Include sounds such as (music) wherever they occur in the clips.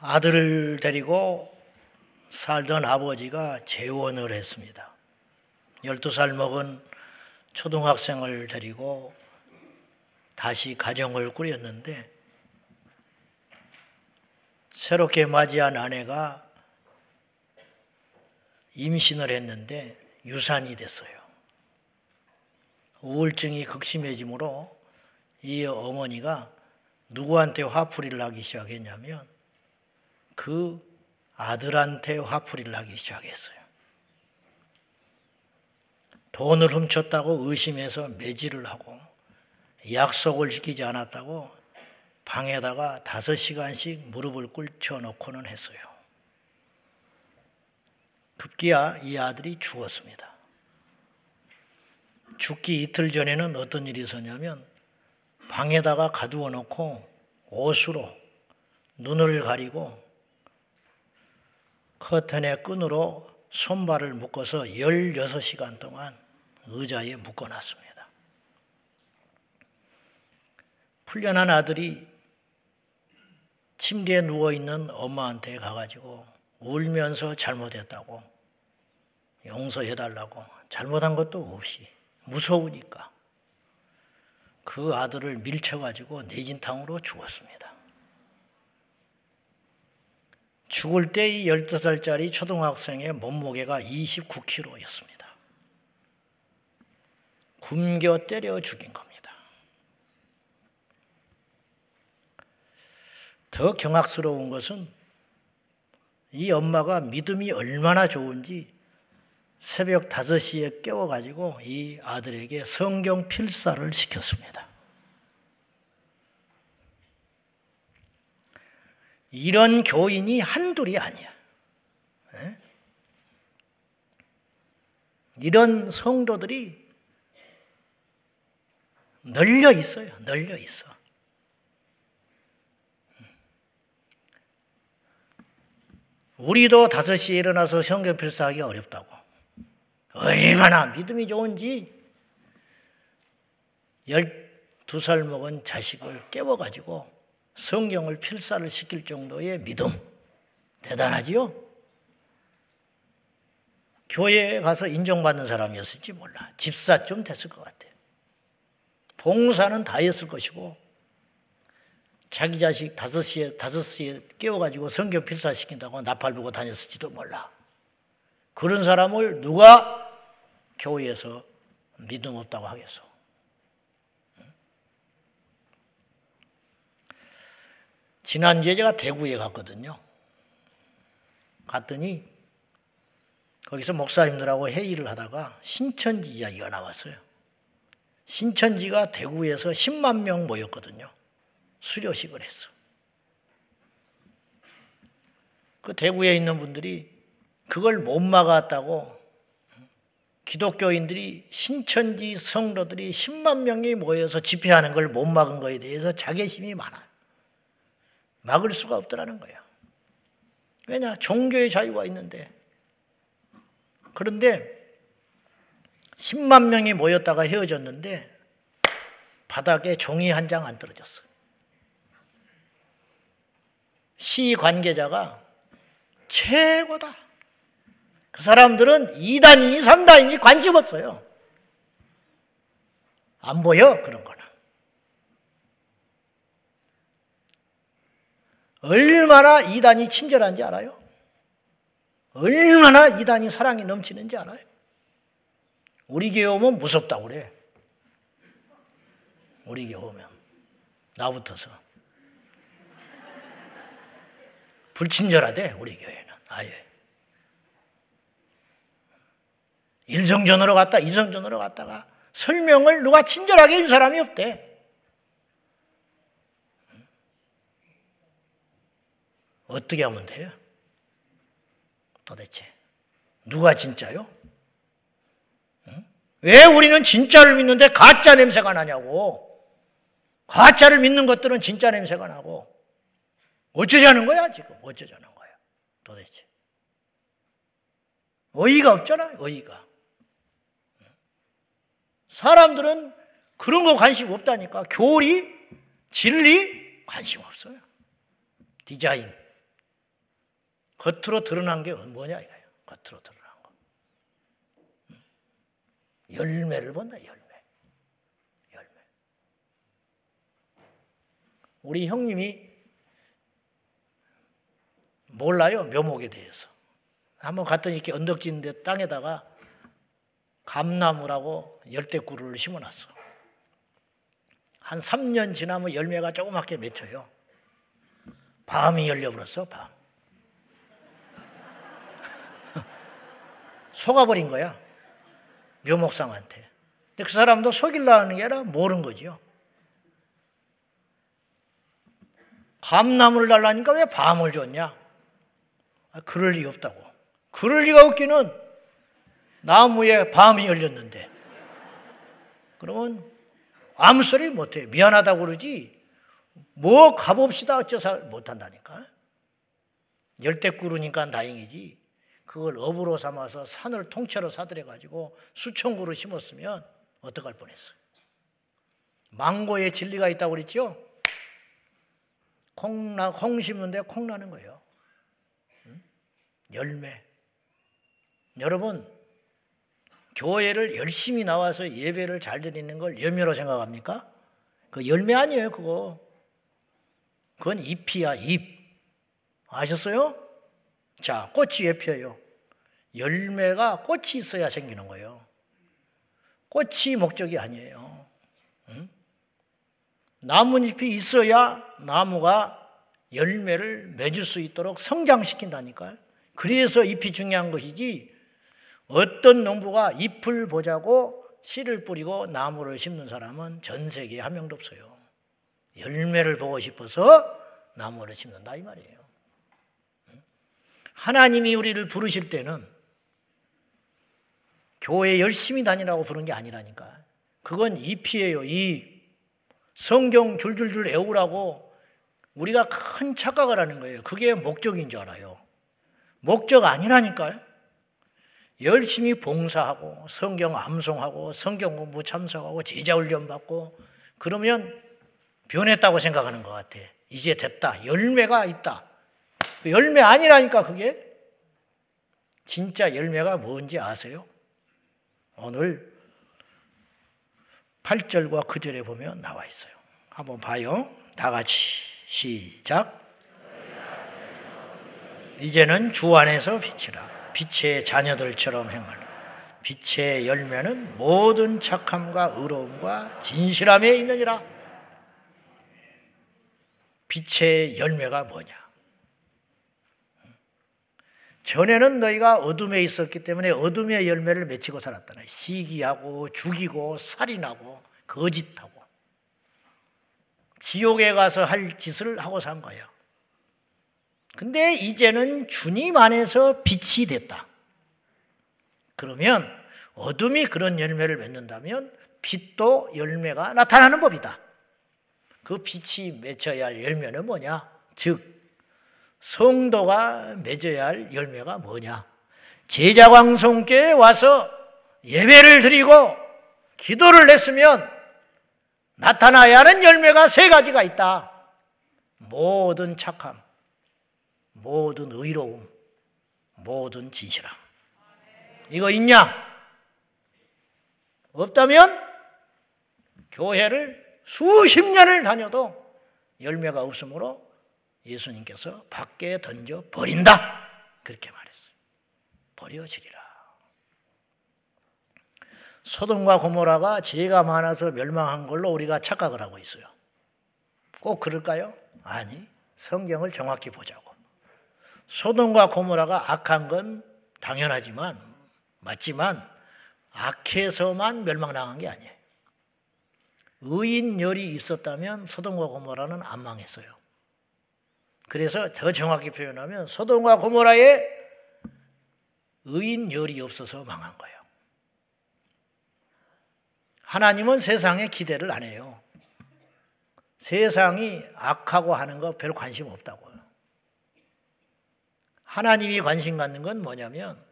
아들을 데리고 살던 아버지가 재혼을 했습니다. 12살 먹은 초등학생을 데리고 다시 가정을 꾸렸는데 새롭게 맞이한 아내가 임신을 했는데 유산이 됐어요. 우울증이 극심해지므로 이 어머니가 누구한테 화풀이를 하기 시작했냐면 그 아들한테 화풀이를 하기 시작했어요. 돈을 훔쳤다고 의심해서 매질을 하고 약속을 지키지 않았다고 방에다가 다섯 시간씩 무릎을 꿇쳐 놓고는 했어요. 급기야 이 아들이 죽었습니다. 죽기 이틀 전에는 어떤 일이 있었냐면 방에다가 가두어 놓고 옷으로 눈을 가리고 커튼의 끈으로 손발을 묶어서 16시간 동안 의자에 묶어놨습니다. 풀려난 아들이 침대에 누워있는 엄마한테 가가지고 울면서 잘못했다고 용서해달라고 잘못한 것도 없이 무서우니까 그 아들을 밀쳐가지고 내진탕으로 죽었습니다. 죽을 때 이 12살짜리 초등학생의 몸무게가 29kg였습니다. 굶겨 때려 죽인 겁니다. 더 경악스러운 것은 이 엄마가 믿음이 얼마나 좋은지 새벽 5시에 깨워가지고 이 아들에게 성경 필사를 시켰습니다. 이런 교인이 한둘이 아니야. 이런 성도들이 널려 있어요. 널려 있어. 우리도 5시에 일어나서 성경 필사하기 어렵다고. 얼마나 믿음이 좋은지 12살 먹은 자식을 깨워가지고 성경을 필사를 시킬 정도의 믿음. 대단하지요? 교회에 가서 인정받는 사람이었을지 몰라. 집사 좀 됐을 것 같아. 봉사는 다 했을 것이고, 자기 자식 다섯 시에, 다섯 시에 깨워가지고 성경 필사시킨다고 나팔 불고 다녔을지도 몰라. 그런 사람을 누가 교회에서 믿음 없다고 하겠어. 지난주에 제가 대구에 갔거든요. 갔더니 거기서 목사님들하고 회의를 하다가 신천지 이야기가 나왔어요. 신천지가 대구에서 10만 명 모였거든요. 수료식을 했어. 그 대구에 있는 분들이 그걸 못 막았다고 기독교인들이 신천지 성도들이 10만 명이 모여서 집회하는 걸 못 막은 거에 대해서 자괴심이 많아요. 막을 수가 없더라는 거예요. 왜냐? 종교의 자유가 있는데. 그런데 10만 명이 모였다가 헤어졌는데 바닥에 종이 한 장 안 떨어졌어요. 시 관계자가 최고다. 그 사람들은 2단이 3단이 관심 없어요. 안 보여, 그런 거는. 얼마나 이단이 친절한지 알아요? 얼마나 이단이 사랑이 넘치는지 알아요? 우리 교회 오면 무섭다고 그래. 우리 교회 오면. 나부터서. 불친절하대, 우리 교회는. 아예. 일성전으로 갔다, 이성전으로 갔다가 설명을 누가 친절하게 해준 사람이 없대. 어떻게 하면 돼요? 도대체. 누가 진짜요? 왜 우리는 진짜를 믿는데 가짜 냄새가 나냐고. 가짜를 믿는 것들은 진짜 냄새가 나고. 어쩌자는 거야, 지금? 어쩌자는 거야, 도대체. 어이가 없잖아, 어이가. 사람들은 그런 거 관심 없다니까. 교리, 진리, 관심 없어요. 디자인. 겉으로 드러난 게 뭐냐 이거예요. 겉으로 드러난 거. 열매를 본다. 열매. 열매. 우리 형님이 몰라요 묘목에 대해서. 한번 갔더니 이렇게 언덕진 데 땅에다가 감나무라고 열대구를 심어놨어. 한 3년 지나면 열매가 조그맣게 맺혀요. 밤이 열려버렸어, 밤. 속아버린 거야. 묘목상한테. 근데 그 사람도 속일라는 게 아니라 모르는 거지요. 감나무를 달라니까 왜 밤을 줬냐? 아, 그럴 리 없다고. 그럴 리가 없기는 나무에 밤이 열렸는데. 그러면 아무 소리 못해. 미안하다고 그러지. 뭐 가봅시다 어쩌서 못한다니까. 열대 꾸르니까 다행이지. 그걸 업으로 삼아서 산을 통째로 사들여 가지고 수천 그루 심었으면 어떡할 뻔했어요. 망고에 진리가 있다고 그랬죠? 콩나 콩 심는데 콩 나는 거예요. 응? 열매. 여러분 교회를 열심히 나와서 예배를 잘 드리는 걸 열매로 생각합니까? 그 열매 아니에요, 그거. 그건 잎이야, 잎. 아셨어요? 자, 꽃이 왜 펴요? 열매가 꽃이 있어야 생기는 거예요. 꽃이 목적이 아니에요. 응? 나뭇잎이 있어야 나무가 열매를 맺을 수 있도록 성장시킨다니까요. 그래서 잎이 중요한 것이지 어떤 농부가 잎을 보자고 씨를 뿌리고 나무를 심는 사람은 전 세계에 한 명도 없어요. 열매를 보고 싶어서 나무를 심는다 이 말이에요. 하나님이 우리를 부르실 때는 교회 열심히 다니라고 부른 게 아니라니까. 그건 잎이에요, 잎. 성경 줄줄줄 외우라고 우리가 큰 착각을 하는 거예요. 그게 목적인 줄 알아요. 목적 아니라니까요. 열심히 봉사하고 성경 암송하고 성경 공부 참석하고 제자 훈련 받고 그러면 변했다고 생각하는 것 같아. 이제 됐다. 열매가 있다. 그 열매 아니라니까 그게. 진짜 열매가 뭔지 아세요? 오늘 8절과 9절에 보면 나와 있어요. 한번 봐요. 다 같이 시작. 이제는 주 안에서 빛이라. 빛의 자녀들처럼 행하라. 빛의 열매는 모든 착함과 의로움과 진실함에 있느니라. 빛의 열매가 뭐냐? 전에는 너희가 어둠에 있었기 때문에 어둠의 열매를 맺히고 살았다. 시기하고 죽이고 살인하고 거짓하고 지옥에 가서 할 짓을 하고 산 거예요. 근데 이제는 주님 안에서 빛이 됐다. 그러면 어둠이 그런 열매를 맺는다면 빛도 열매가 나타나는 법이다. 그 빛이 맺혀야 할 열매는 뭐냐? 즉, 성도가 맺어야 할 열매가 뭐냐? 제자광성교에 와서 예배를 드리고 기도를 했으면 나타나야 하는 열매가 세 가지가 있다. 모든 착함, 모든 의로움, 모든 진실함. 이거 있냐? 없다면 교회를 수십 년을 다녀도 열매가 없으므로 예수님께서 밖에 던져 버린다. 그렇게 말했어요. 버려지리라. 소돔과 고모라가 죄가 많아서 멸망한 걸로 우리가 착각을 하고 있어요. 꼭 그럴까요? 아니, 성경을 정확히 보자고. 소돔과 고모라가 악한 건 당연하지만 맞지만 악해서만 멸망당한 게 아니에요. 의인 열이 있었다면 소돔과 고모라는 안 망했어요. 그래서 더 정확히 표현하면 소돔과 고모라에 의인 열이 없어서 망한 거예요. 하나님은 세상에 기대를 안 해요. 세상이 악하고 하는 거 별 관심 없다고요. 하나님이 관심 갖는 건 뭐냐면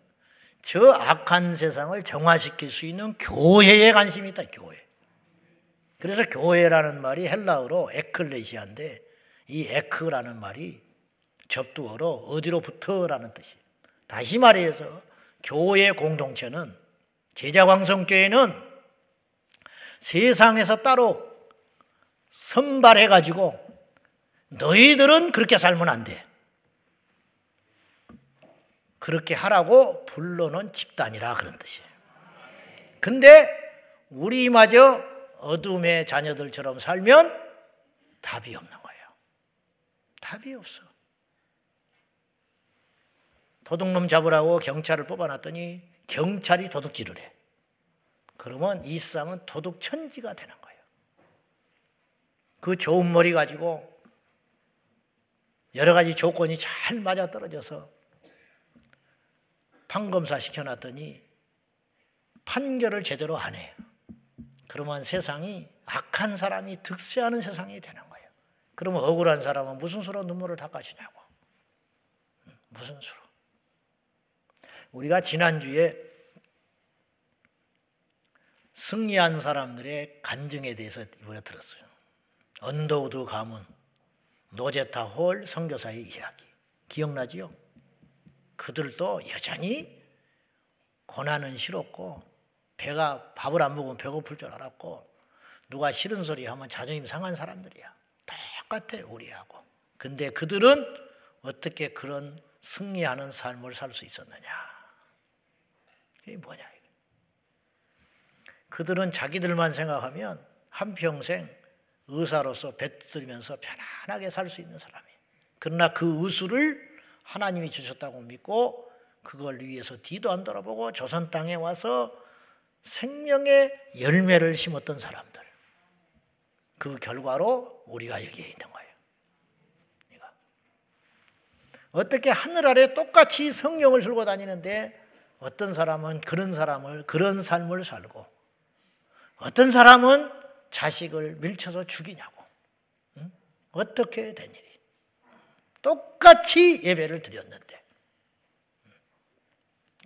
저 악한 세상을 정화시킬 수 있는 교회에 관심이 있다, 교회. 그래서 교회라는 말이 헬라어로 에클레시아인데 이 에크라는 말이 접두어로 어디로부터라는 뜻이. 다시 말해서 교회 공동체는 제자광성교회는 세상에서 따로 선발해 가지고 너희들은 그렇게 살면 안 돼. 그렇게 하라고 불러놓은 집단이라 그런 뜻이에요. 근데 우리마저 어둠의 자녀들처럼 살면 답이 없는 거예요. 답이 없어. 도둑놈 잡으라고 경찰을 뽑아놨더니 경찰이 도둑질을 해. 그러면 이 세상은 도둑 천지가 되는 거예요. 그 좋은 머리 가지고 여러 가지 조건이 잘 맞아 떨어져서 판검사 시켜놨더니 판결을 제대로 안 해요. 그러면 세상이 악한 사람이 득세하는 세상이 되는 거예요. 그러면 억울한 사람은 무슨 수로 눈물을 닦아주냐고. 무슨 수로. 우리가 지난주에 승리한 사람들의 간증에 대해서 우리가 들었어요. 언더우드 가문, 로제타 홀 선교사의 이야기. 기억나지요? 그들도 여전히 고난은 싫었고 배가 밥을 안 먹으면 배고플 줄 알았고 누가 싫은 소리 하면 자존심 상한 사람들이야. 똑같아 우리하고. 근데 그들은 어떻게 그런 승리하는 삶을 살 수 있었느냐? 이게 뭐냐? 그들은 자기들만 생각하면 한평생 의사로서 뱉들면서 편안하게 살 수 있는 사람이에요. 그러나 그 의수를 하나님이 주셨다고 믿고 그걸 위해서 뒤도 안 돌아보고 조선 땅에 와서 생명의 열매를 심었던 사람들. 그 결과로 우리가 여기에 있는 거예요. 어떻게 하늘 아래 똑같이 성령을 들고 다니는데 어떤 사람은 그런 사람을 그런 삶을 살고 어떤 사람은 자식을 밀쳐서 죽이냐고. 응? 어떻게 된 일이? 똑같이 예배를 드렸는데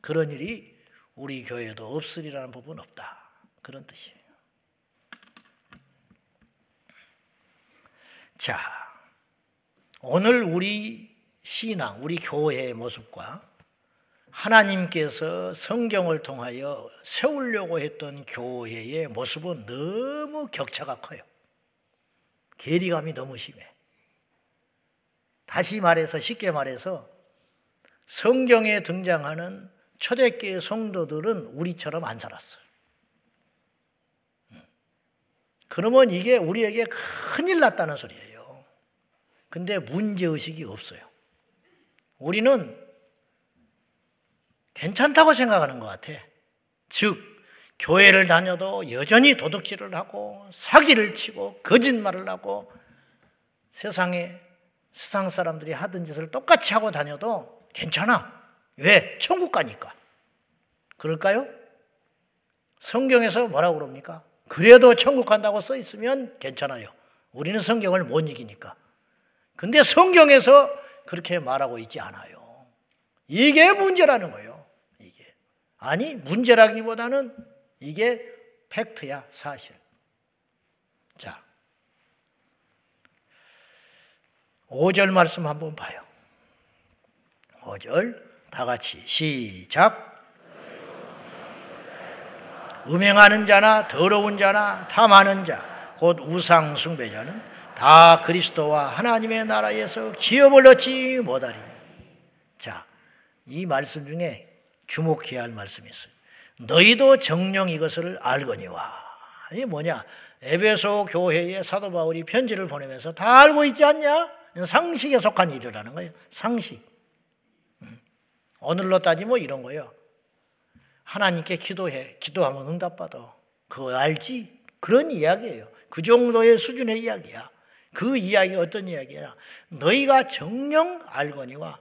그런 일이 우리 교회도 없으리라는 부분 없다. 그런 뜻이에요. 자, 오늘 우리 신앙, 우리 교회의 모습과 하나님께서 성경을 통하여 세우려고 했던 교회의 모습은 너무 격차가 커요. 괴리감이 너무 심해. 다시 말해서 쉽게 말해서 성경에 등장하는 초대교회 성도들은 우리처럼 안 살았어요. 그러면 이게 우리에게 큰일 났다는 소리예요. 근데 문제의식이 없어요. 우리는 괜찮다고 생각하는 것 같아. 즉, 교회를 다녀도 여전히 도둑질을 하고 사기를 치고 거짓말을 하고 세상에 세상 사람들이 하던 짓을 똑같이 하고 다녀도 괜찮아. 왜? 천국 가니까. 그럴까요? 성경에서 뭐라고 그럽니까? 그래도 천국 간다고 써 있으면 괜찮아요. 우리는 성경을 못 이기니까. 근데 성경에서 그렇게 말하고 있지 않아요. 이게 문제라는 거예요. 아니, 문제라기보다는 이게 팩트야, 사실. 자, 5절 말씀 한번 봐요. 5절 다 같이 시작. 음행하는 자나 더러운 자나 탐하는 자, 곧 우상 숭배자는 다 그리스도와 하나님의 나라에서 기업을 얻지 못하리니. 자, 이 말씀 중에 주목해야 할 말씀이 있어요. 너희도 정령 이것을 알거니와. 이게 뭐냐? 에베소 교회에 사도 바울이 편지를 보내면서 다 알고 있지 않냐? 상식에 속한 일이라는 거예요. 상식. 음. 오늘로 따지면 이런 거예요. 하나님께 기도해. 기도하면 응답받아. 그거 알지? 그런 이야기예요. 그 정도의 수준의 이야기야. 그 이야기 어떤 이야기야? 너희가 정령 알거니와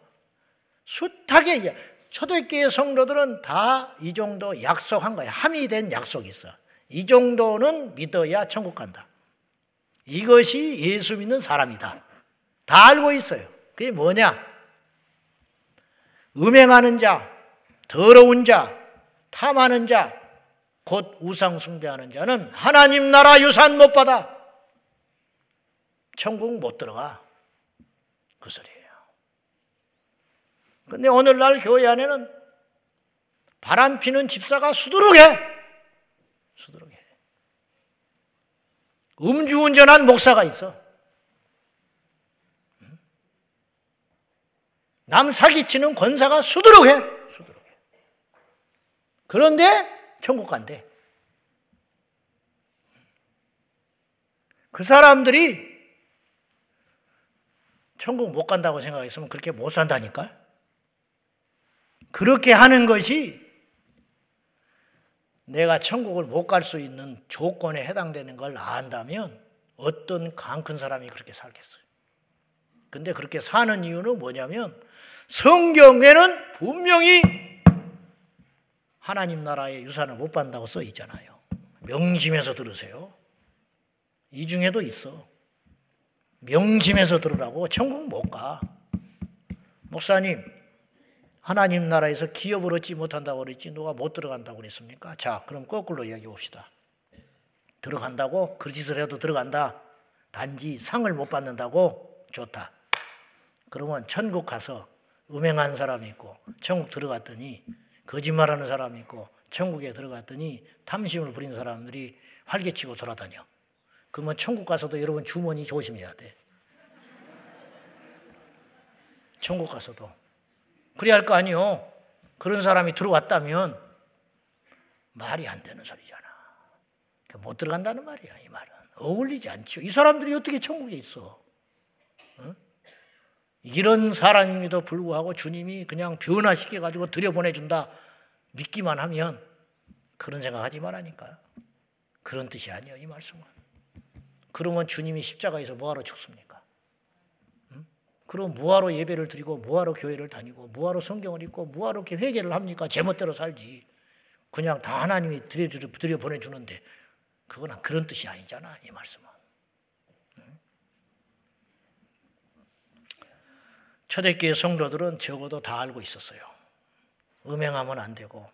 숱하게 초대교회 성도들은 다 이 정도 약속한 거야. 함이 된 약속이 있어. 이 정도는 믿어야 천국 간다. 이것이 예수 믿는 사람이다. 다 알고 있어요. 그게 뭐냐? 음행하는 자, 더러운 자, 탐하는 자, 곧 우상숭배하는 자는 하나님 나라 유산 못 받아. 천국 못 들어가. 그 소리예요. 근데 오늘날 교회 안에는 바람 피는 집사가 수두룩해. 수두룩해. 음주운전한 목사가 있어. 남 사기치는 권사가 수두룩해. 수두룩해. 그런데 천국 간대. 그 사람들이 천국 못 간다고 생각했으면 그렇게 못 산다니까? 그렇게 하는 것이 내가 천국을 못 갈 수 있는 조건에 해당되는 걸 안다면 어떤 강 큰 사람이 그렇게 살겠어요. 근데 그렇게 사는 이유는 뭐냐면 성경에는 분명히 하나님 나라의 유산을 못 받는다고 써 있잖아요. 명심해서 들으세요. 이 중에도 있어. 명심해서 들으라고 천국 못 가. 목사님, 하나님 나라에서 기업을 얻지 못한다고 그랬지 누가 못 들어간다고 그랬습니까? 자, 그럼 거꾸로 이야기해 봅시다. 들어간다고 그 짓을 해도 들어간다. 단지 상을 못 받는다고 좋다. 그러면 천국 가서 음행한 사람이 있고 천국 들어갔더니 거짓말하는 사람이 있고 천국에 들어갔더니 탐심을 부린 사람들이 활개치고 돌아다녀. 그러면 천국 가서도 여러분 주머니 조심해야 돼. 천국 가서도. 그래야 할 거 아니요. 그런 사람이 들어왔다면 말이 안 되는 소리잖아. 못 들어간다는 말이야, 이 말은. 어울리지 않죠. 이 사람들이 어떻게 천국에 있어? 어? 이런 사람임에도 불구하고 주님이 그냥 변화시켜가지고 들여보내준다. 믿기만 하면 그런 생각하지 말라니까요. 그런 뜻이 아니에요, 이 말씀은. 그러면 주님이 십자가에서 뭐하러 죽습니까? 응? 그럼 뭐하러 예배를 드리고 뭐하러 교회를 다니고 뭐하러 성경을 읽고 뭐하러 이렇게 회개를 합니까? 제멋대로 살지. 그냥 다 하나님이 들여 보내주는데 그거는 그런 뜻이 아니잖아 이 말씀은. 초대교회 성도들은 적어도 다 알고 있었어요. 음행하면 안 되고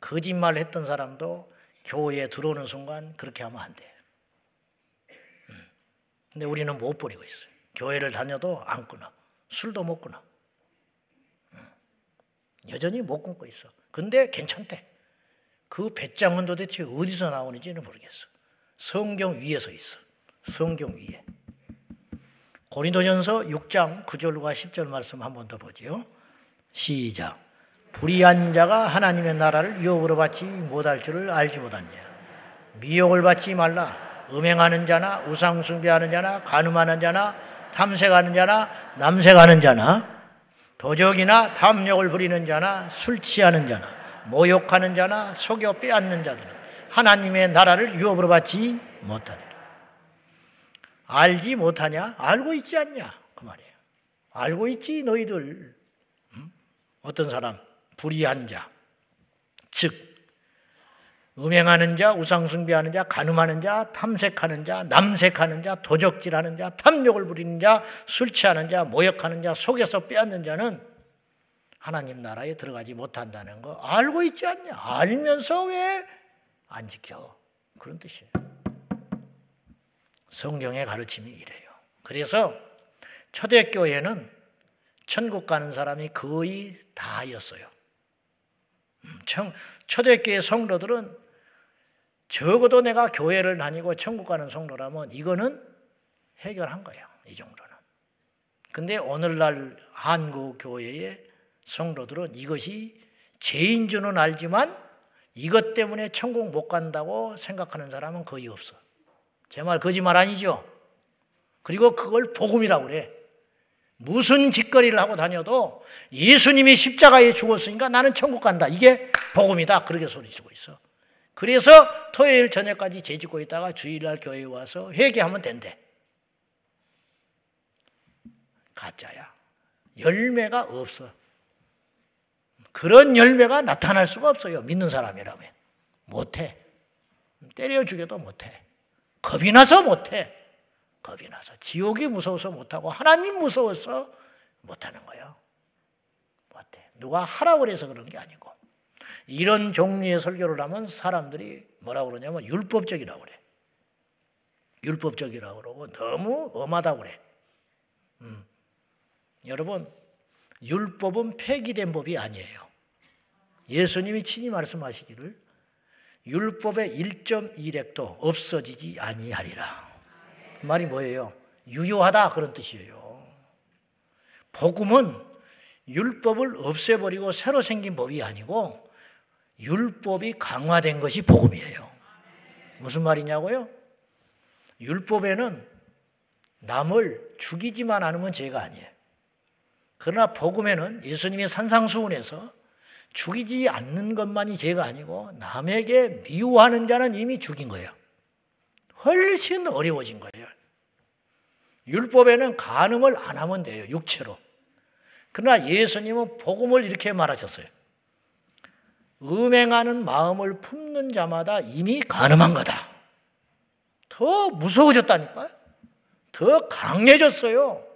거짓말 했던 사람도 교회에 들어오는 순간 그렇게 하면 안 돼. 근데 우리는 못 버리고 있어요. 교회를 다녀도 안 끊어. 술도 못 끊어. 여전히 못 끊고 있어. 근데 괜찮대. 그 배짱은 도대체 어디서 나오는지는 모르겠어. 성경 위에 서 있어. 성경 위에. 고린도전서 6장 9절과 10절 말씀 한 번 더 보지요. 시작. 불의한 자가 하나님의 나라를 유혹으로 받지 못할 줄을 알지 못하냐. 미혹을 받지 말라. 음행하는 자나 우상 숭배하는 자나 간음하는 자나 탐색하는 자나 남색하는 자나 도적이나 탐욕을 부리는 자나 술 취하는 자나 모욕하는 자나 속여 빼앗는 자들은 하나님의 나라를 유업으로 받지 못하리라. 알지 못하냐? 알고 있지 않냐? 그 말이에요. 알고 있지 너희들. 어떤 사람 불의한 자, 즉 음행하는 자, 우상숭배하는 자, 간음하는 자, 탐색하는 자, 남색하는 자, 도적질하는 자, 탐욕을 부리는 자, 술 취하는 자, 모욕하는 자, 속에서 빼앗는 자는 하나님 나라에 들어가지 못한다는 거 알고 있지 않냐? 알면서 왜 안 지켜? 그런 뜻이에요. 성경의 가르침이 이래요. 그래서 초대교회는 천국 가는 사람이 거의 다였어요. 음, 초대교회 성도들은 적어도 내가 교회를 다니고 천국 가는 성도라면 이거는 해결한 거예요. 이 정도는. 근데 오늘날 한국 교회의 성도들은 이것이 죄인 줄은 알지만 이것 때문에 천국 못 간다고 생각하는 사람은 거의 없어. 제 말 거짓말 아니죠? 그리고 그걸 복음이라고 그래. 무슨 짓거리를 하고 다녀도 예수님이 십자가에 죽었으니까 나는 천국 간다. 이게 복음이다. 그렇게 소리치고 있어. 그래서 토요일 저녁까지 재짓고 있다가 주일날 교회에 와서 회개하면 된대. 가짜야. 열매가 없어. 그런 열매가 나타날 수가 없어요. 믿는 사람이라면. 못해. 때려 죽여도 못해. 겁이 나서 못해. 겁이 나서. 지옥이 무서워서 못하고 하나님 무서워서 못하는 거예요. 못해. 누가 하라고 그래서 그런 게 아니고. 이런 종류의 설교를 하면 사람들이 뭐라고 그러냐면 율법적이라고 그래. 율법적이라고 그러고 너무 엄하다고 그래. 음. 여러분, 율법은 폐기된 법이 아니에요. 예수님이 친히 말씀하시기를 율법의 1.1획도 없어지지 아니하리라. 그 말이 뭐예요? 유효하다 그런 뜻이에요. 복음은 율법을 없애버리고 새로 생긴 법이 아니고 율법이 강화된 것이 복음이에요. 무슨 말이냐고요? 율법에는 남을 죽이지만 않으면 죄가 아니에요. 그러나 복음에는 예수님이 산상수훈에서 죽이지 않는 것만이 죄가 아니고 남에게 미워하는 자는 이미 죽인 거예요. 훨씬 어려워진 거예요. 율법에는 간음을 안 하면 돼요. 육체로. 그러나 예수님은 복음을 이렇게 말하셨어요. 음행하는 마음을 품는 자마다 이미 간음한 거다. 더 무서워졌다니까요. 더 강해졌어요.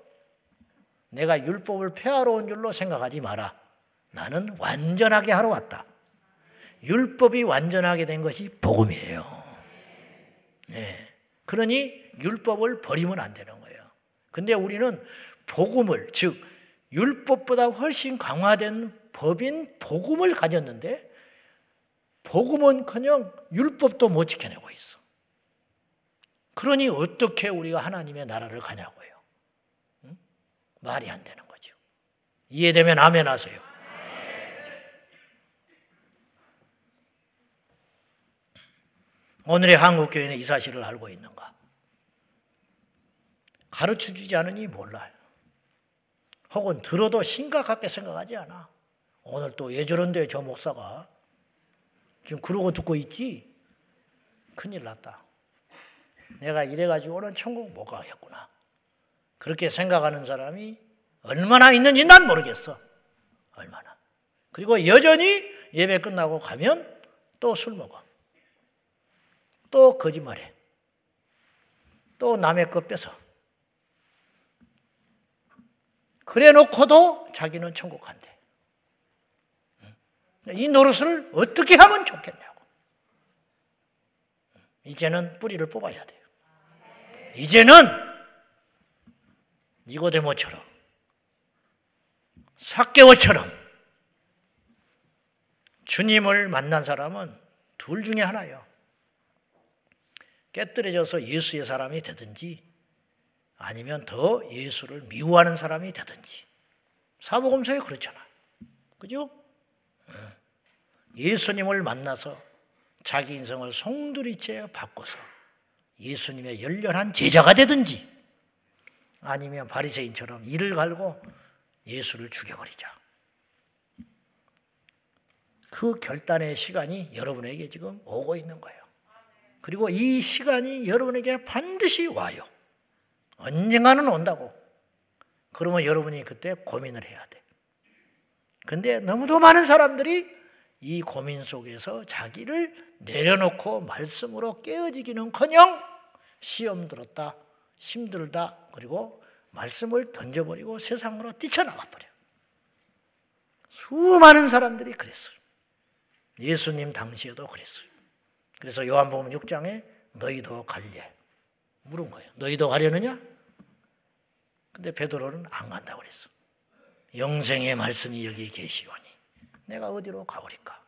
내가 율법을 폐하러 온 줄로 생각하지 마라. 나는 완전하게 하러 왔다. 율법이 완전하게 된 것이 복음이에요. 네. 그러니 율법을 버리면 안 되는 거예요. 근데 우리는 복음을, 즉, 율법보다 훨씬 강화된 법인 복음을 가졌는데, 복음은 그냥 율법도 못 지켜내고 있어. 그러니 어떻게 우리가 하나님의 나라를 가냐고요. 응? 말이 안 되는 거죠. 이해되면 아멘 하세요. 오늘의 한국 교회는 이 사실을 알고 있는가? 가르쳐 주지 않으니 몰라요. 혹은 들어도 심각하게 생각하지 않아. 오늘 또 예저런데 저 목사가 지금 그러고 듣고 있지? 큰일 났다. 내가 이래가지고는 천국 못 가겠구나. 그렇게 생각하는 사람이 얼마나 있는지 난 모르겠어. 얼마나. 그리고 여전히 예배 끝나고 가면 또 술 먹어. 또 거짓말해. 또 남의 것 뺏어. 그래 놓고도 자기는 천국 간대. 이 노릇을 어떻게 하면 좋겠냐고. 이제는 뿌리를 뽑아야 돼요. 이제는 니고데모처럼 사개오처럼 주님을 만난 사람은 둘 중에 하나예요. 깨뜨려져서 예수의 사람이 되든지 아니면 더 예수를 미워하는 사람이 되든지 사복음서에 그렇잖아. 그죠? 예수님을 만나서 자기 인생을 송두리째 바꿔서 예수님의 열렬한 제자가 되든지 아니면 바리새인처럼 이를 갈고 예수를 죽여버리자. 그 결단의 시간이 여러분에게 지금 오고 있는 거예요. 그리고 이 시간이 여러분에게 반드시 와요. 언젠가는 온다고. 그러면 여러분이 그때 고민을 해야 돼. 근데 너무도 많은 사람들이 이 고민 속에서 자기를 내려놓고 말씀으로 깨어지기는 커녕 시험 들었다, 힘들다, 그리고 말씀을 던져버리고 세상으로 뛰쳐나와 버려. 수많은 사람들이 그랬어요. 예수님 당시에도 그랬어요. 그래서 요한복음 6장에 너희도 갈래. 물은 거예요. 너희도 가려느냐? 근데 베드로는 안 간다고 그랬어. 영생의 말씀이 여기 계시오니 내가 어디로 가오리까?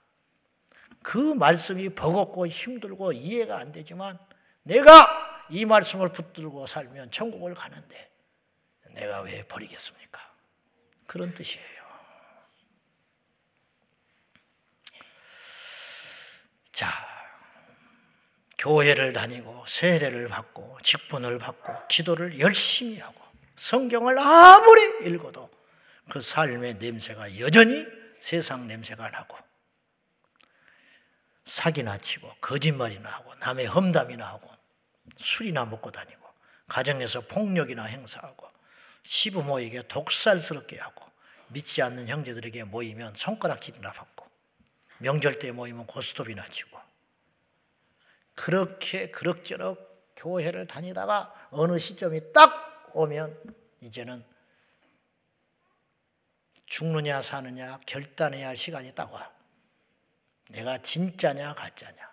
그 말씀이 버겁고 힘들고 이해가 안 되지만 내가 이 말씀을 붙들고 살면 천국을 가는데 내가 왜 버리겠습니까? 그런 뜻이에요. 자, 교회를 다니고 세례를 받고 직분을 받고 기도를 열심히 하고 성경을 아무리 읽어도 그 삶의 냄새가 여전히 세상 냄새가 나고 사기나 치고 거짓말이나 하고 남의 험담이나 하고 술이나 먹고 다니고 가정에서 폭력이나 행사하고 시부모에게 독살스럽게 하고 믿지 않는 형제들에게 모이면 손가락질이나 받고 명절 때 모이면 고스톱이나 치고 그렇게 그럭저럭 교회를 다니다가 어느 시점이 딱 오면 이제는 죽느냐 사느냐 결단해야 할 시간이 딱 와. 내가 진짜냐 가짜냐.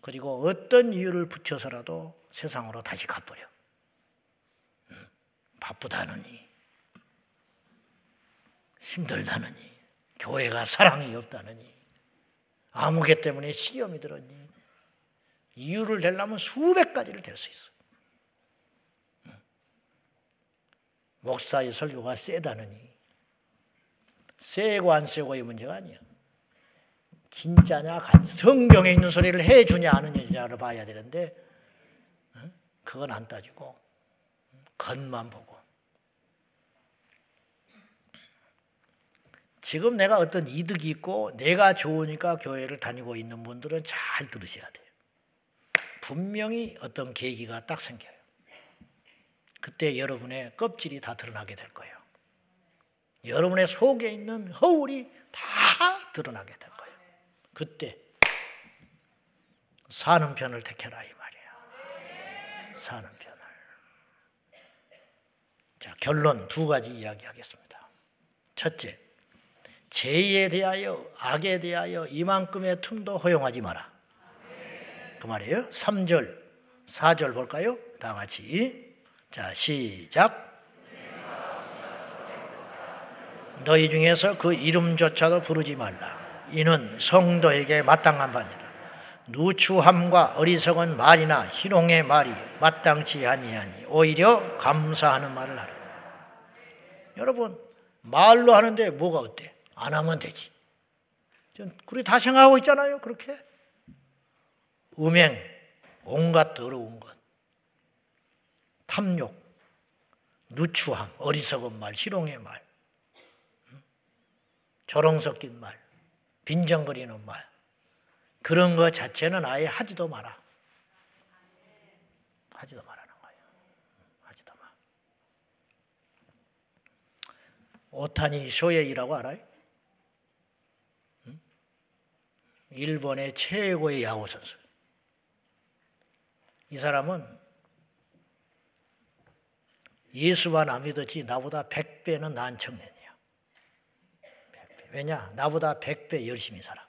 그리고 어떤 이유를 붙여서라도 세상으로 다시 가버려. 바쁘다느니 힘들다느니 교회가 사랑이 없다느니 아무개 때문에 시험이 들었니 이유를 대려면 수백 가지를 댈 수 있어. 목사의 설교가 세다느니 세고 안 세고의 문제가 아니야. 진짜냐 성경에 있는 소리를 해주냐 안 해주냐를 봐야 되는데 그건 안 따지고 겉만 보고 지금 내가 어떤 이득이 있고 내가 좋으니까 교회를 다니고 있는 분들은 잘 들으셔야 돼요. 분명히 어떤 계기가 딱 생겨요. 그때 여러분의 껍질이 다 드러나게 될 거예요. 여러분의 속에 있는 허울이 다 드러나게 될 거예요. 그때 사는 편을 택해라 이 말이에요. 사는 편을. 자, 결론 두 가지 이야기하겠습니다. 첫째, 죄에 대하여 악에 대하여 이만큼의 틈도 허용하지 마라. 그 말이에요. 3절, 4절 볼까요? 다 같이. 자, 시작. 너희 중에서 그 이름조차도 부르지 말라. 이는 성도에게 마땅한 바니라. 누추함과 어리석은 말이나 희롱의 말이 마땅치 아니하니 오히려 감사하는 말을 하라. 여러분 말로 하는데 뭐가 어때? 안 하면 되지. 우리 다 생각하고 있잖아요. 그렇게 음행, 온갖 더러운 것, 탐욕, 누추함, 어리석은 말, 희롱의 말, 조롱 섞인 말, 빈정거리는 말, 그런 것 자체는 아예 하지도 마라. 하지도 말라는 거예요. 하지도 마. 오타니 쇼에이라고 알아요? 일본의 최고의 야구 선수. 이 사람은 예수만 안 믿었지 나보다 100배는 나은 청년이야. 왜냐? 나보다 100배 열심히 살아.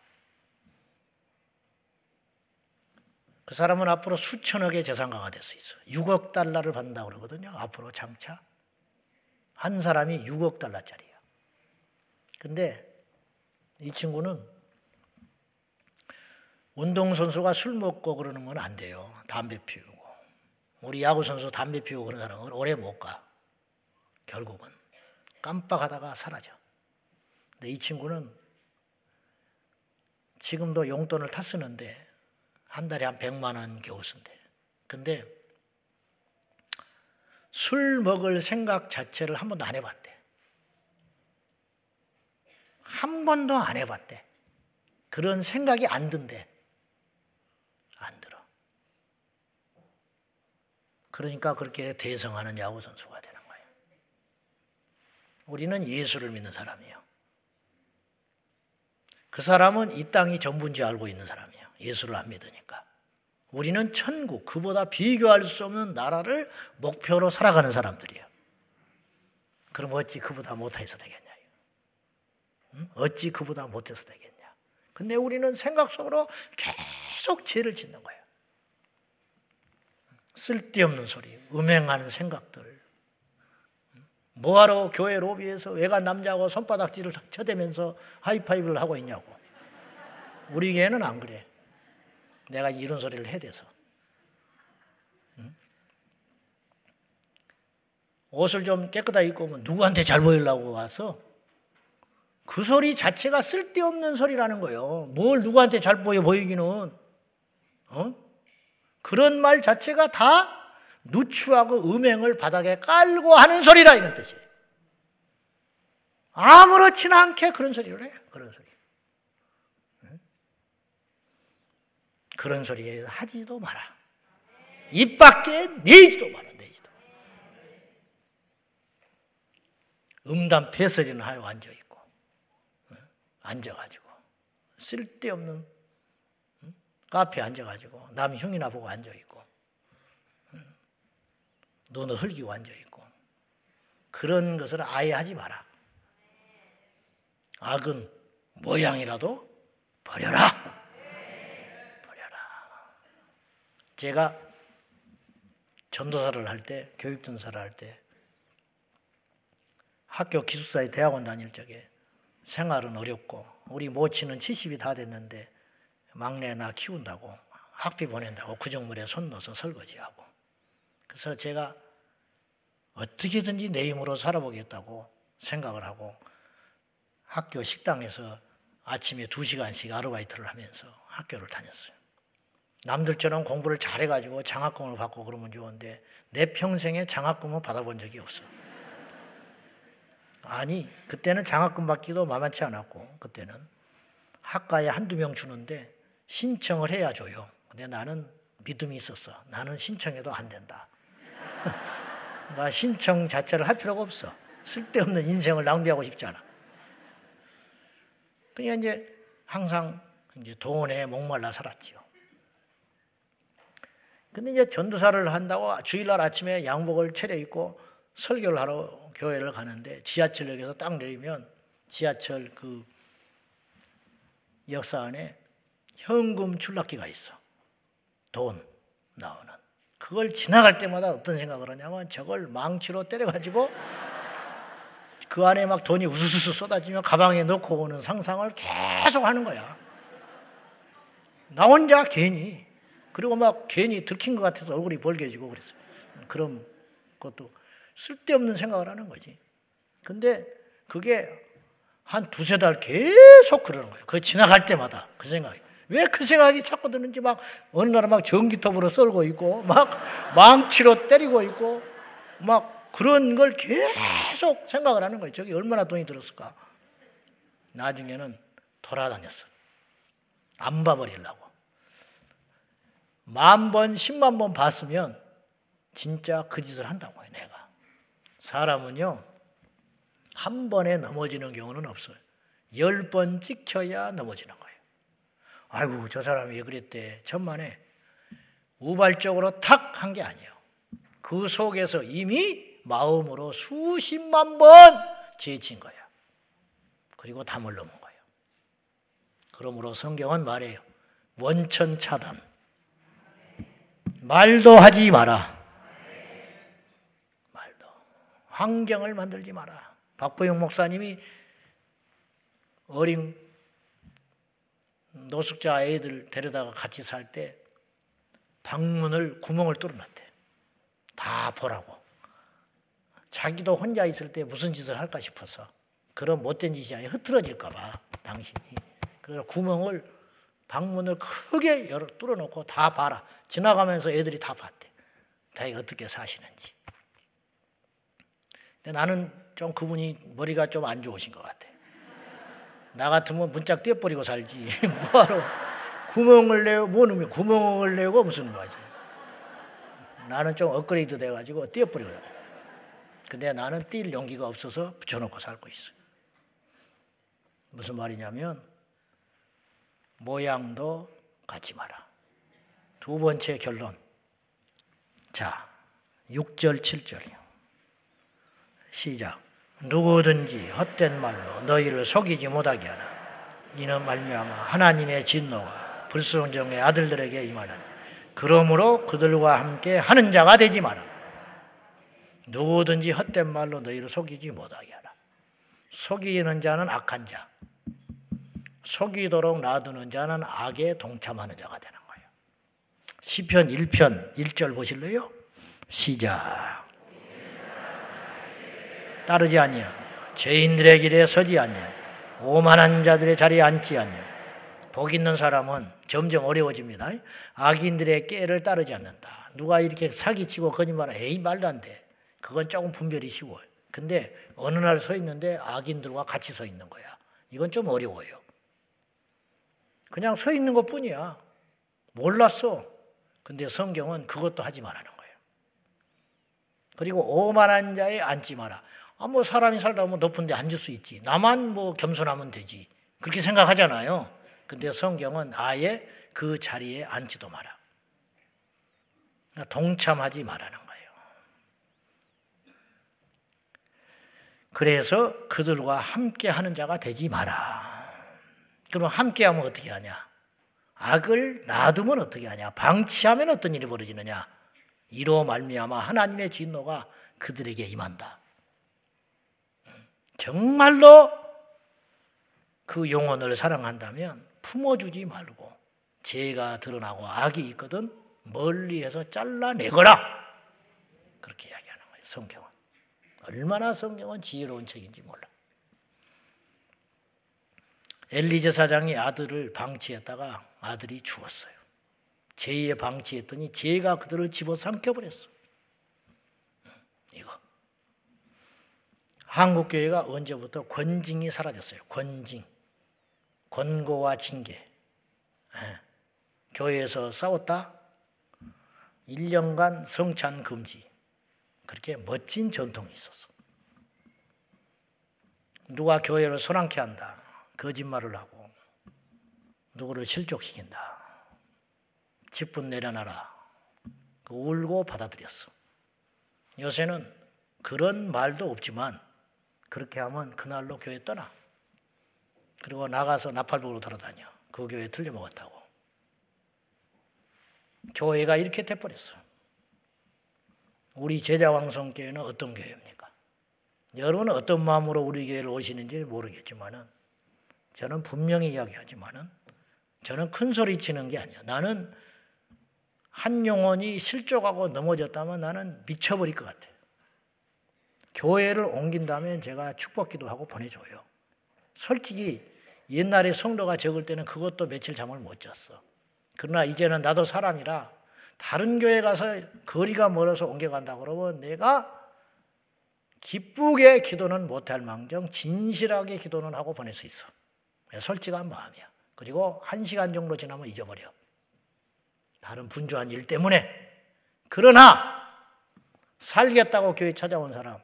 그 사람은 앞으로 수천억의 재산가가 될 수 있어. 6억 달러를 받는다고 그러거든요. 앞으로 장차. 한 사람이 6억 달러짜리야. 근데 이 친구는 운동선수가 술 먹고 그러는 건 안 돼요. 담배 피우고. 우리 야구선수 담배 피우고 그런 사람은 오래 못 가. 결국은. 깜빡하다가 사라져. 근데 이 친구는 지금도 용돈을 타 쓰는데 한 달에 한 100만 원 겨우 쓴대. 근데 술 먹을 생각 자체를 한 번도 안 해봤대. 한 번도 안 해봤대. 그런 생각이 안 든대. 안 들어. 그러니까 그렇게 대성하는 야구 선수가 되는 거예요. 우리는 예수를 믿는 사람이에요. 그 사람은 이 땅이 전부인지 알고 있는 사람이에요. 예수를 안 믿으니까. 우리는 천국, 그보다 비교할 수 없는 나라를 목표로 살아가는 사람들이에요. 그럼 어찌 그보다 못해서 되겠냐. 응? 어찌 그보다 못해서 되겠냐. 근데 우리는 생각 속으로 계속 죄를 짓는 거예요. 쓸데없는 소리, 음행하는 생각들. 뭐하러 교회 로비에서 외간 남자하고 손바닥질을 쳐대면서 하이파이브를 하고 있냐고. 우리 교회는 안 그래. 내가 이런 소리를 해대서. 옷을 좀 깨끗하게 입고 오면 누구한테 잘 보이려고 와서 그 소리 자체가 쓸데없는 소리라는 거예요. 뭘 누구한테 잘 보여 보이기는. 어? 그런 말 자체가 다 누추하고 음행을 바닥에 깔고 하는 소리라 이런 뜻이에요. 아무렇지나 않게 그런 소리를 해요. 그런 소리. 그런 소리 하지도 마라. 입 밖에 내지도 마라. 내지도. 음담 패설이는 하여 앉아 있고 앉아가지고 쓸데없는 카페에 앉아가지고 남 형이나 보고 앉아있고 눈을 흘기고 앉아있고 그런 것을 아예 하지 마라. 악은 모양이라도 버려라. 버려라. 제가 전도사를 할 때, 교육전사를 할 때 학교 기숙사에 대학원 다닐 적에 생활은 어렵고 우리 모친은 70이 다 됐는데 막내 나 키운다고 학비 보낸다고 구정물에 손 넣어서 설거지하고 그래서 제가 어떻게든지 내 힘으로 살아보겠다고 생각을 하고 학교 식당에서 아침에 두 시간씩 아르바이트를 하면서 학교를 다녔어요. 남들처럼 공부를 잘해가지고 장학금을 받고 그러면 좋은데 내 평생에 장학금을 받아본 적이 없어. 아니, 그때는 장학금 받기도 만만치 않았고, 그때는 학과에 한두 명 주는데 신청을 해야 줘요. 근데 나는 믿음이 있었어. 나는 신청해도 안 된다. (laughs) 그러니까 신청 자체를 할 필요가 없어. 쓸데없는 인생을 낭비하고 싶지 않아. 그러니까 이제 항상 이제 돈에 목말라 살았지요. 근데 이제 전도사를 한다고 주일날 아침에 양복을 차려입고 설교를 하러 교회를 가는데 지하철역에서 딱 내리면 지하철 그 역사 안에 현금 출납기가 있어. 돈 나오는. 그걸 지나갈 때마다 어떤 생각을 하냐면 저걸 망치로 때려가지고 그 안에 막 돈이 우수수 쏟아지면 가방에 넣고 오는 상상을 계속 하는 거야. 나 혼자 괜히 그리고 막 괜히 들킨 것 같아서 얼굴이 벌개지고 그랬어요. 그런 것도 쓸데없는 생각을 하는 거지. 근데 그게 한 두세 달 계속 그러는 거예요. 그 지나갈 때마다 그 생각이. 왜 그 생각이 자꾸 드는지 막 어느 날은 막 전기톱으로 썰고 있고 막 망치로 때리고 있고 막 그런 걸 계속 생각을 하는 거예요. 저기 얼마나 돈이 들었을까. 나중에는 돌아다녔어. 안 봐버리려고. 만 번, 십만 번 봤으면 진짜 그 짓을 한다고요, 내가. 사람은요, 한 번에 넘어지는 경우는 없어요. 열 번 찍혀야 넘어지는 거예요. 아이고, 저 사람이 왜 그랬대. 천만에. 우발적으로 탁 한 게 아니에요. 그 속에서 이미 마음으로 수십만 번 지친 거야. 그리고 담을 넘은 거예요. 그러므로 성경은 말해요. 원천 차단. 말도 하지 마라. 말도. 환경을 만들지 마라. 박보영 목사님이 어린 노숙자 애들 데려다가 같이 살 때 방문을 구멍을 뚫어놨대. 다 보라고. 자기도 혼자 있을 때 무슨 짓을 할까 싶어서 그런 못된 짓이 아니라 흐트러질까 봐 당신이. 그래서 구멍을 방문을 크게 열어 뚫어놓고 다 봐라. 지나가면서 애들이 다 봤대. 자기가 어떻게 사시는지. 근데 나는 좀 그분이 머리가 좀 안 좋으신 것 같아. 나 같으면 문짝 떼버리고 살지. (laughs) 뭐하러 구멍을 내고 뭐는 구멍을 내고 무슨 거지. 나는 좀 업그레이드 돼가지고 떼어버리고 살아. 근데 나는 뛸 용기가 없어서 붙여놓고 살고 있어. 무슨 말이냐면 모양도 갖지 마라. 두 번째 결론. 자, 6절, 7절이요. 시작. 누구든지 헛된 말로 너희를 속이지 못하게 하라. 이는 말미암아 하나님의 진노가 불순종의 아들들에게 임하는 그러므로 그들과 함께 하는 자가 되지 마라. 누구든지 헛된 말로 너희를 속이지 못하게 하라. 속이는 자는 악한 자. 속이도록 놔두는 자는 악에 동참하는 자가 되는 거예요. 시편 1편 1절 보실래요? 시작. 따르지 아니하며 죄인들의 길에 서지 아니하며 오만한 자들의 자리에 앉지 아니하며 복 있는 사람은 점점 어려워집니다. 악인들의 깨를 따르지 않는다. 누가 이렇게 사기치고 거짓말을 에이 말도 안 돼. 그건 조금 분별이 쉬워요. 근데 어느 날 서 있는데 악인들과 같이 서 있는 거야. 이건 좀 어려워요. 그냥 서 있는 것 뿐이야. 몰랐어. 근데 성경은 그것도 하지 말라는 거예요. 그리고 오만한 자에 앉지 마라. 아, 뭐 사람이 살다 보면 높은 데 앉을 수 있지. 나만 뭐 겸손하면 되지. 그렇게 생각하잖아요. 근데 성경은 아예 그 자리에 앉지도 마라. 그러니까 동참하지 말라는 거예요. 그래서 그들과 함께 하는 자가 되지 마라. 그럼 함께 하면 어떻게 하냐? 악을 놔두면 어떻게 하냐? 방치하면 어떤 일이 벌어지느냐? 이로 말미암아 하나님의 진노가 그들에게 임한다. 정말로 그 영혼을 사랑한다면 품어주지 말고 죄가 드러나고 악이 있거든 멀리해서 잘라내거라. 그렇게 이야기하는 거예요. 성경은. 얼마나 성경은 지혜로운 책인지 몰라. 엘리제 사장이 아들을 방치했다가 아들이 죽었어요. 죄에 방치했더니 죄가 그들을 집어 삼켜버렸어. 이거. 한국 교회가 언제부터 권징이 사라졌어요. 권징. 권고와 징계. 예. 교회에서 싸웠다? 1년간 성찬 금지. 그렇게 멋진 전통이 있었어. 누가 교회를 소란케 한다. 거짓말을 하고 누구를 실족시킨다. 직분 내려놔라. 그 울고 받아들였어. 요새는 그런 말도 없지만 그렇게 하면 그날로 교회 떠나. 그리고 나가서 나팔부로 돌아다녀. 그 교회 틀려먹었다고. 교회가 이렇게 돼버렸어. 우리 제자왕성교회는 어떤 교회입니까? 여러분은 어떤 마음으로 우리 교회를 오시는지 모르겠지만은 저는 분명히 이야기하지만은 저는 큰 소리 치는 게 아니야. 나는 한 영혼이 실족하고 넘어졌다면 나는 미쳐버릴 것 같아. 교회를 옮긴다면 제가 축복기도 하고 보내줘요. 솔직히 옛날에 성도가 적을 때는 그것도 며칠 잠을 못 잤어. 그러나 이제는 나도 사람이라 다른 교회 가서 거리가 멀어서 옮겨간다 그러면 내가 기쁘게 기도는 못할 망정 진실하게 기도는 하고 보낼 수 있어. 솔직한 마음이야. 그리고 한 시간 정도 지나면 잊어버려. 다른 분주한 일 때문에. 그러나 살겠다고 교회 찾아온 사람,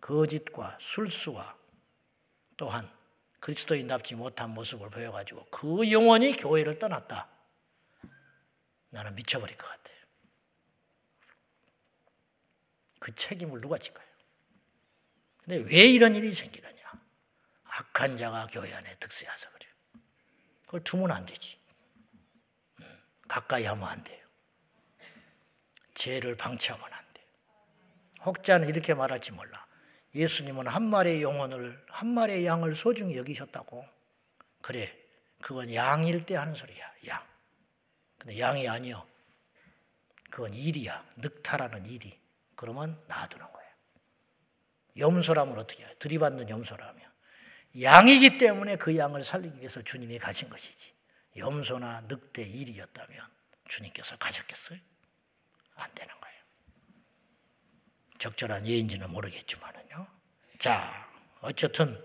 거짓과 술수와 또한 그리스도인답지 못한 모습을 보여가지고 그 영혼이 교회를 떠났다. 나는 미쳐버릴 것 같아요. 그 책임을 누가 질까요? 근데 왜 이런 일이 생기느냐? 악한 자가 교회 안에 득세해서 그래요. 그걸 두면 안 되지. 음, 가까이 하면 안 돼요. 죄를 방치하면 안 돼요. 혹자는 이렇게 말할지 몰라. 예수님은 한 마리의 영혼을, 한 마리의 양을 소중히 여기셨다고. 그래. 그건 양일 때 하는 소리야. 양. 근데 양이 아니요. 그건 일이야. 늑타라는 일이. 그러면 놔두는 거예요. 염소라면 어떻게 해요? 들이받는 염소라면. 양이기 때문에 그 양을 살리기 위해서 주님이 가신 것이지. 염소나 늑대 일이었다면 주님께서 가셨겠어요? 안 되는 거예요. 적절한 예인지는 모르겠지만은요. 자, 어쨌든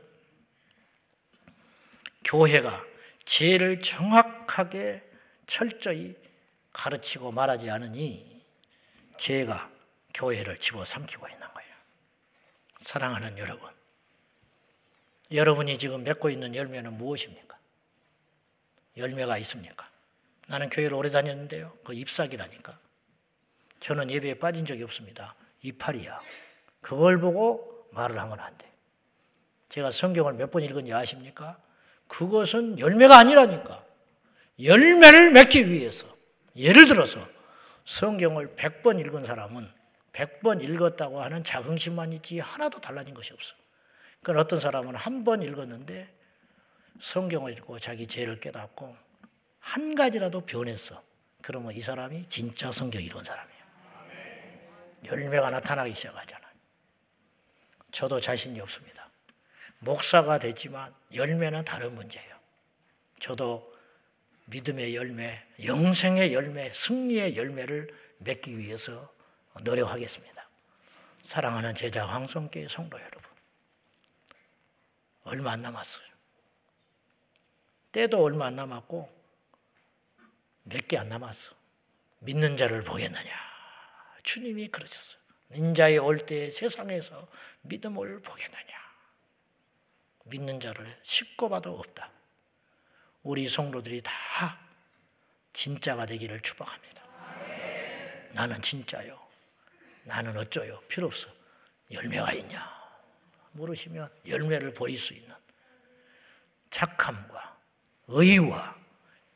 교회가 죄를 정확하게 철저히 가르치고 말하지 않으니 죄가 교회를 집어삼키고 있는 거예요. 사랑하는 여러분. 여러분이 지금 맺고 있는 열매는 무엇입니까? 열매가 있습니까? 나는 교회를 오래 다녔는데요. 그 잎사귀라니까. 저는 예배에 빠진 적이 없습니다. 이파리야. 그걸 보고 말을 하면 안 돼. 제가 성경을 몇 번 읽은지 아십니까? 그것은 열매가 아니라니까. 열매를 맺기 위해서. 예를 들어서 성경을 100번 읽은 사람은 100번 읽었다고 하는 자긍심만 있지 하나도 달라진 것이 없어. 그건 어떤 사람은 한 번 읽었는데 성경을 읽고 자기 죄를 깨닫고 한 가지라도 변했어. 그러면 이 사람이 진짜 성경 읽은 사람이에요. 열매가 나타나기 시작하잖아요. 저도 자신이 없습니다. 목사가 됐지만 열매는 다른 문제예요. 저도 믿음의 열매, 영생의 열매, 승리의 열매를 맺기 위해서 노력하겠습니다. 사랑하는 제자 황성교회 성도 여러분. 얼마 안 남았어요. 때도 얼마 안 남았고 몇 개 안 남았어. 믿는 자를 보겠느냐. 주님이 그러셨어요. 인자의 올때 세상에서 믿음을 보겠느냐. 믿는 자를 쉽고 봐도 없다. 우리 성도들이 다 진짜가 되기를 축복합니다. 나는 진짜요. 나는 어쩌요? 필요 없어. 열매가 있냐? 물으시면 열매를 보일 수 있는 착함과 의와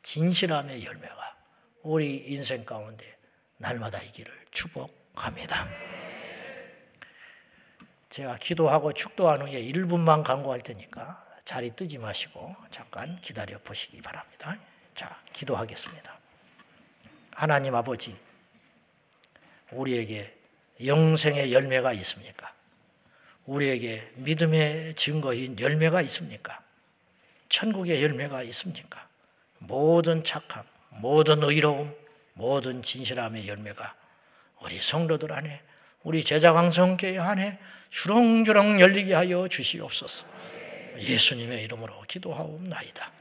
진실함의 열매가 우리 인생 가운데 날마다 있기를 축복 합니다. 제가 기도하고 축도한 후에 1분만 강구할 테니까 자리 뜨지 마시고 잠깐 기다려 보시기 바랍니다. 자, 기도하겠습니다. 하나님 아버지, 우리에게 영생의 열매가 있습니까? 우리에게 믿음의 증거인 열매가 있습니까? 천국의 열매가 있습니까? 모든 착함, 모든 의로움, 모든 진실함의 열매가 우리 성도들 안에, 우리 제자강성교회 안에 주렁주렁 열리게 하여 주시옵소서. 예수님의 이름으로 기도하옵나이다.